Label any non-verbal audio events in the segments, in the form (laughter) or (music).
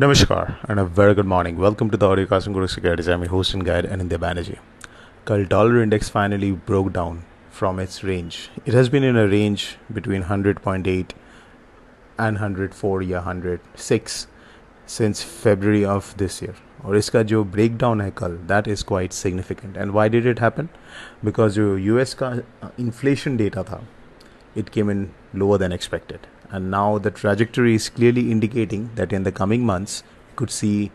नमस्कार and a very good morning. Welcome to the audio casting Guru Securities. I'm your host and guide Anindya Banerjee. Kal dollar index finally broke down from its range. It has been in a range between 100.8 and 104 या 106 since February of this year. और इसका जो break down है कल that is quite significant and why did it happen because जो US का inflation data था it came in lower than expected. and now the trajectory is clearly indicating that in the coming months, could see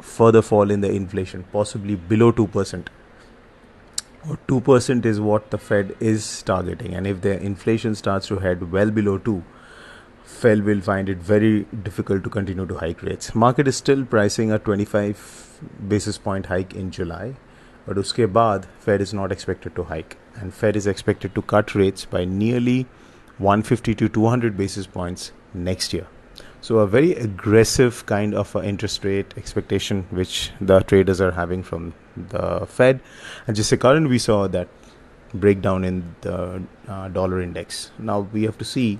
further fall in the inflation, possibly below 2%. Or 2% is what the Fed is targeting. And if the inflation starts to head well below 2, Fed will find it very difficult to continue to hike rates. Market is still pricing a 25 basis point hike in July, but uske baad Fed is not expected to hike, and Fed is expected to cut rates by nearly 150 to 200 basis points next year. So, a very aggressive kind of interest rate expectation which the traders are having from the Fed. And just a current, we saw that breakdown in the uh, dollar index. Now, we have to see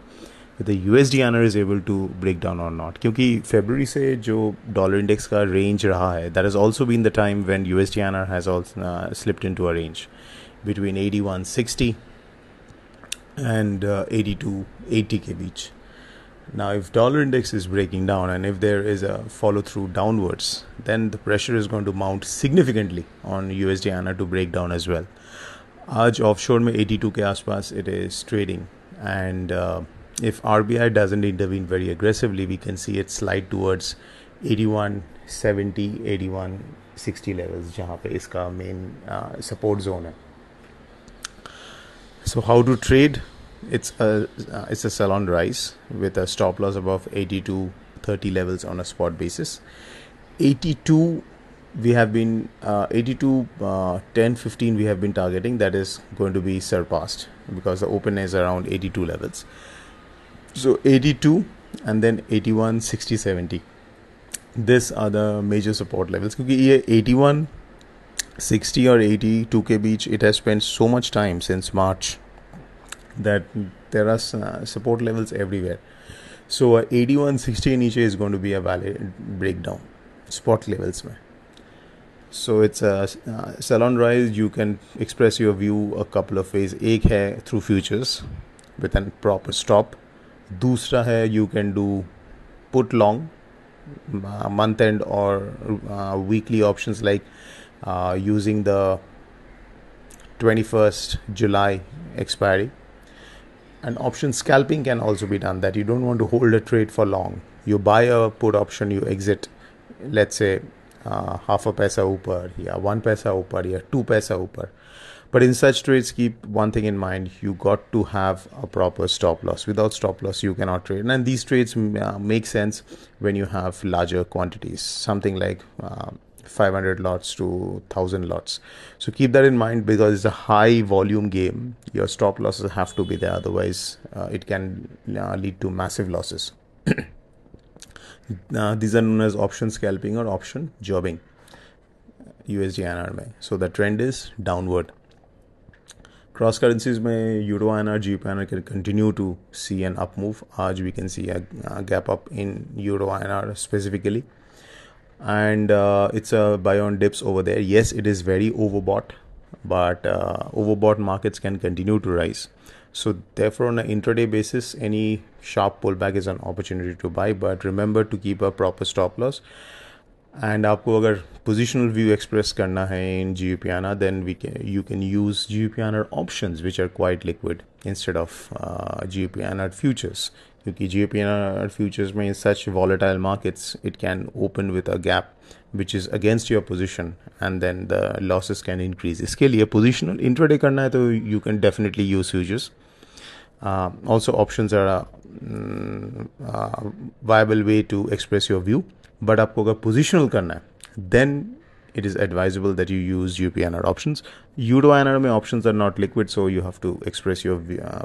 if the USD/INR is able to break down or not. Because February say, the dollar index range range रहा That has also been the time when USD/INR has also uh, slipped into a range between 8160 and uh, 80 to 80k beach. Now, if dollar index is breaking down and if there is a follow through downwards, then the pressure is going to mount significantly on USD INR to break down as well. आज offshore me 82 के आसपास it is trading, and and if RBI doesn't intervene very aggressively, we can see it slide towards 81, 70, 81, 60 levels, जहाँ पे इसका main uh, support zone है So how to trade? It's a uh, it's a sell on rise with a stop loss above 82, 30 levels on a spot basis. 82 we have been uh, 82 uh, 10 15 we have been targeting that is going to be surpassed because the open is around 82 levels so 82 and then 81 60 70 these are the major support levels क्योंकि ये 81 60 or 80 2k beach it has spent so much time since march that there are uh, support levels everywhere. So uh, 81 60 niche is going to be a valid breakdown spot levels mein. so it's a uh, salon rise you can express your view a couple of ways. Ek hai through futures with a proper stop. Dusra hai you can do put long uh, month end or uh, weekly options like uh, using the 21st July expiry. And option scalping can also be done that you don't want to hold a trade for long. You buy a put option, you exit, let's say, uh, half a paisa upar, yeah, one paisa upar, yeah, two paisa upar. But in such trades, keep one thing in mind: you got to have a proper stop loss. Without stop loss, you cannot trade. And these trades uh, make sense when you have larger quantities, something like uh, 500 lots to 1000 lots. So keep that in mind because it's a high volume game. Your stop losses have to be there, otherwise, uh, it can uh, lead to massive losses. (clears throat) these are known as option scalping or option jobbing. USD INR में. So the trend is downward. Cross currencies में Euro INR, GBP INR can continue to see an up move. आज we can see a, a gap up in Euro INR specifically. And uh, it's a buy on dips over there. Yes, it is very overbought, but uh, overbought markets can continue to rise. So therefore, on an intraday basis, any sharp pullback is an opportunity to buy. But remember to keep a proper stop loss. And आपको अगर positional view express करना है in G U P INR then we can you can use G U P INR option which are quite liquid instead of G U P INR futures क्योंकि G U P INR futures में such volatile markets it can open with a gap which is against your position and then the losses can increase इसके लिए positional intraday करना है तो you can definitely use futures also option are viable way to express your view but आपको अगर positional करना है then it is advisable that you use U P N R option U USD N R में option are not liquid so you have to express your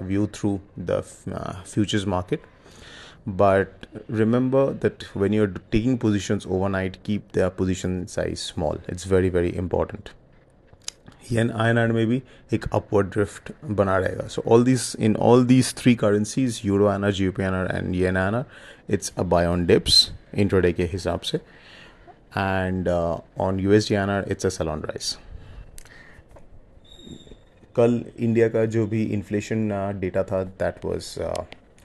view through the futures market but remember that when you are taking position overnight keep the position size small it's very very important yen I N R में भी एक upward drift बना रहेगा। So all this in all these three currencies euro INR G P N R and yen I N R it's a buy on dips intraday के हिसाब से। And on U S D N R it's a slow rise कल India का जो भी inflation data था that was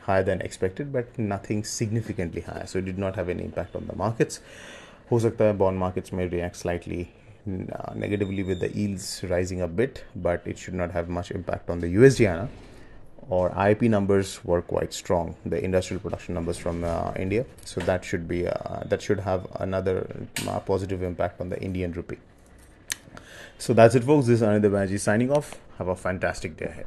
higher than expected but nothing significantly higher so it did not have an impact on the markets हो सकता है bond markets में react slightly negatively with the yields rising a bit but it should not have much impact on the USD or IIP numbers were quite strong the industrial production numbers from uh, India. So that should be uh, that should have another uh, positive impact on the Indian rupee. So that's it folks. This is Anindya Banerjee signing off. Have a fantastic day ahead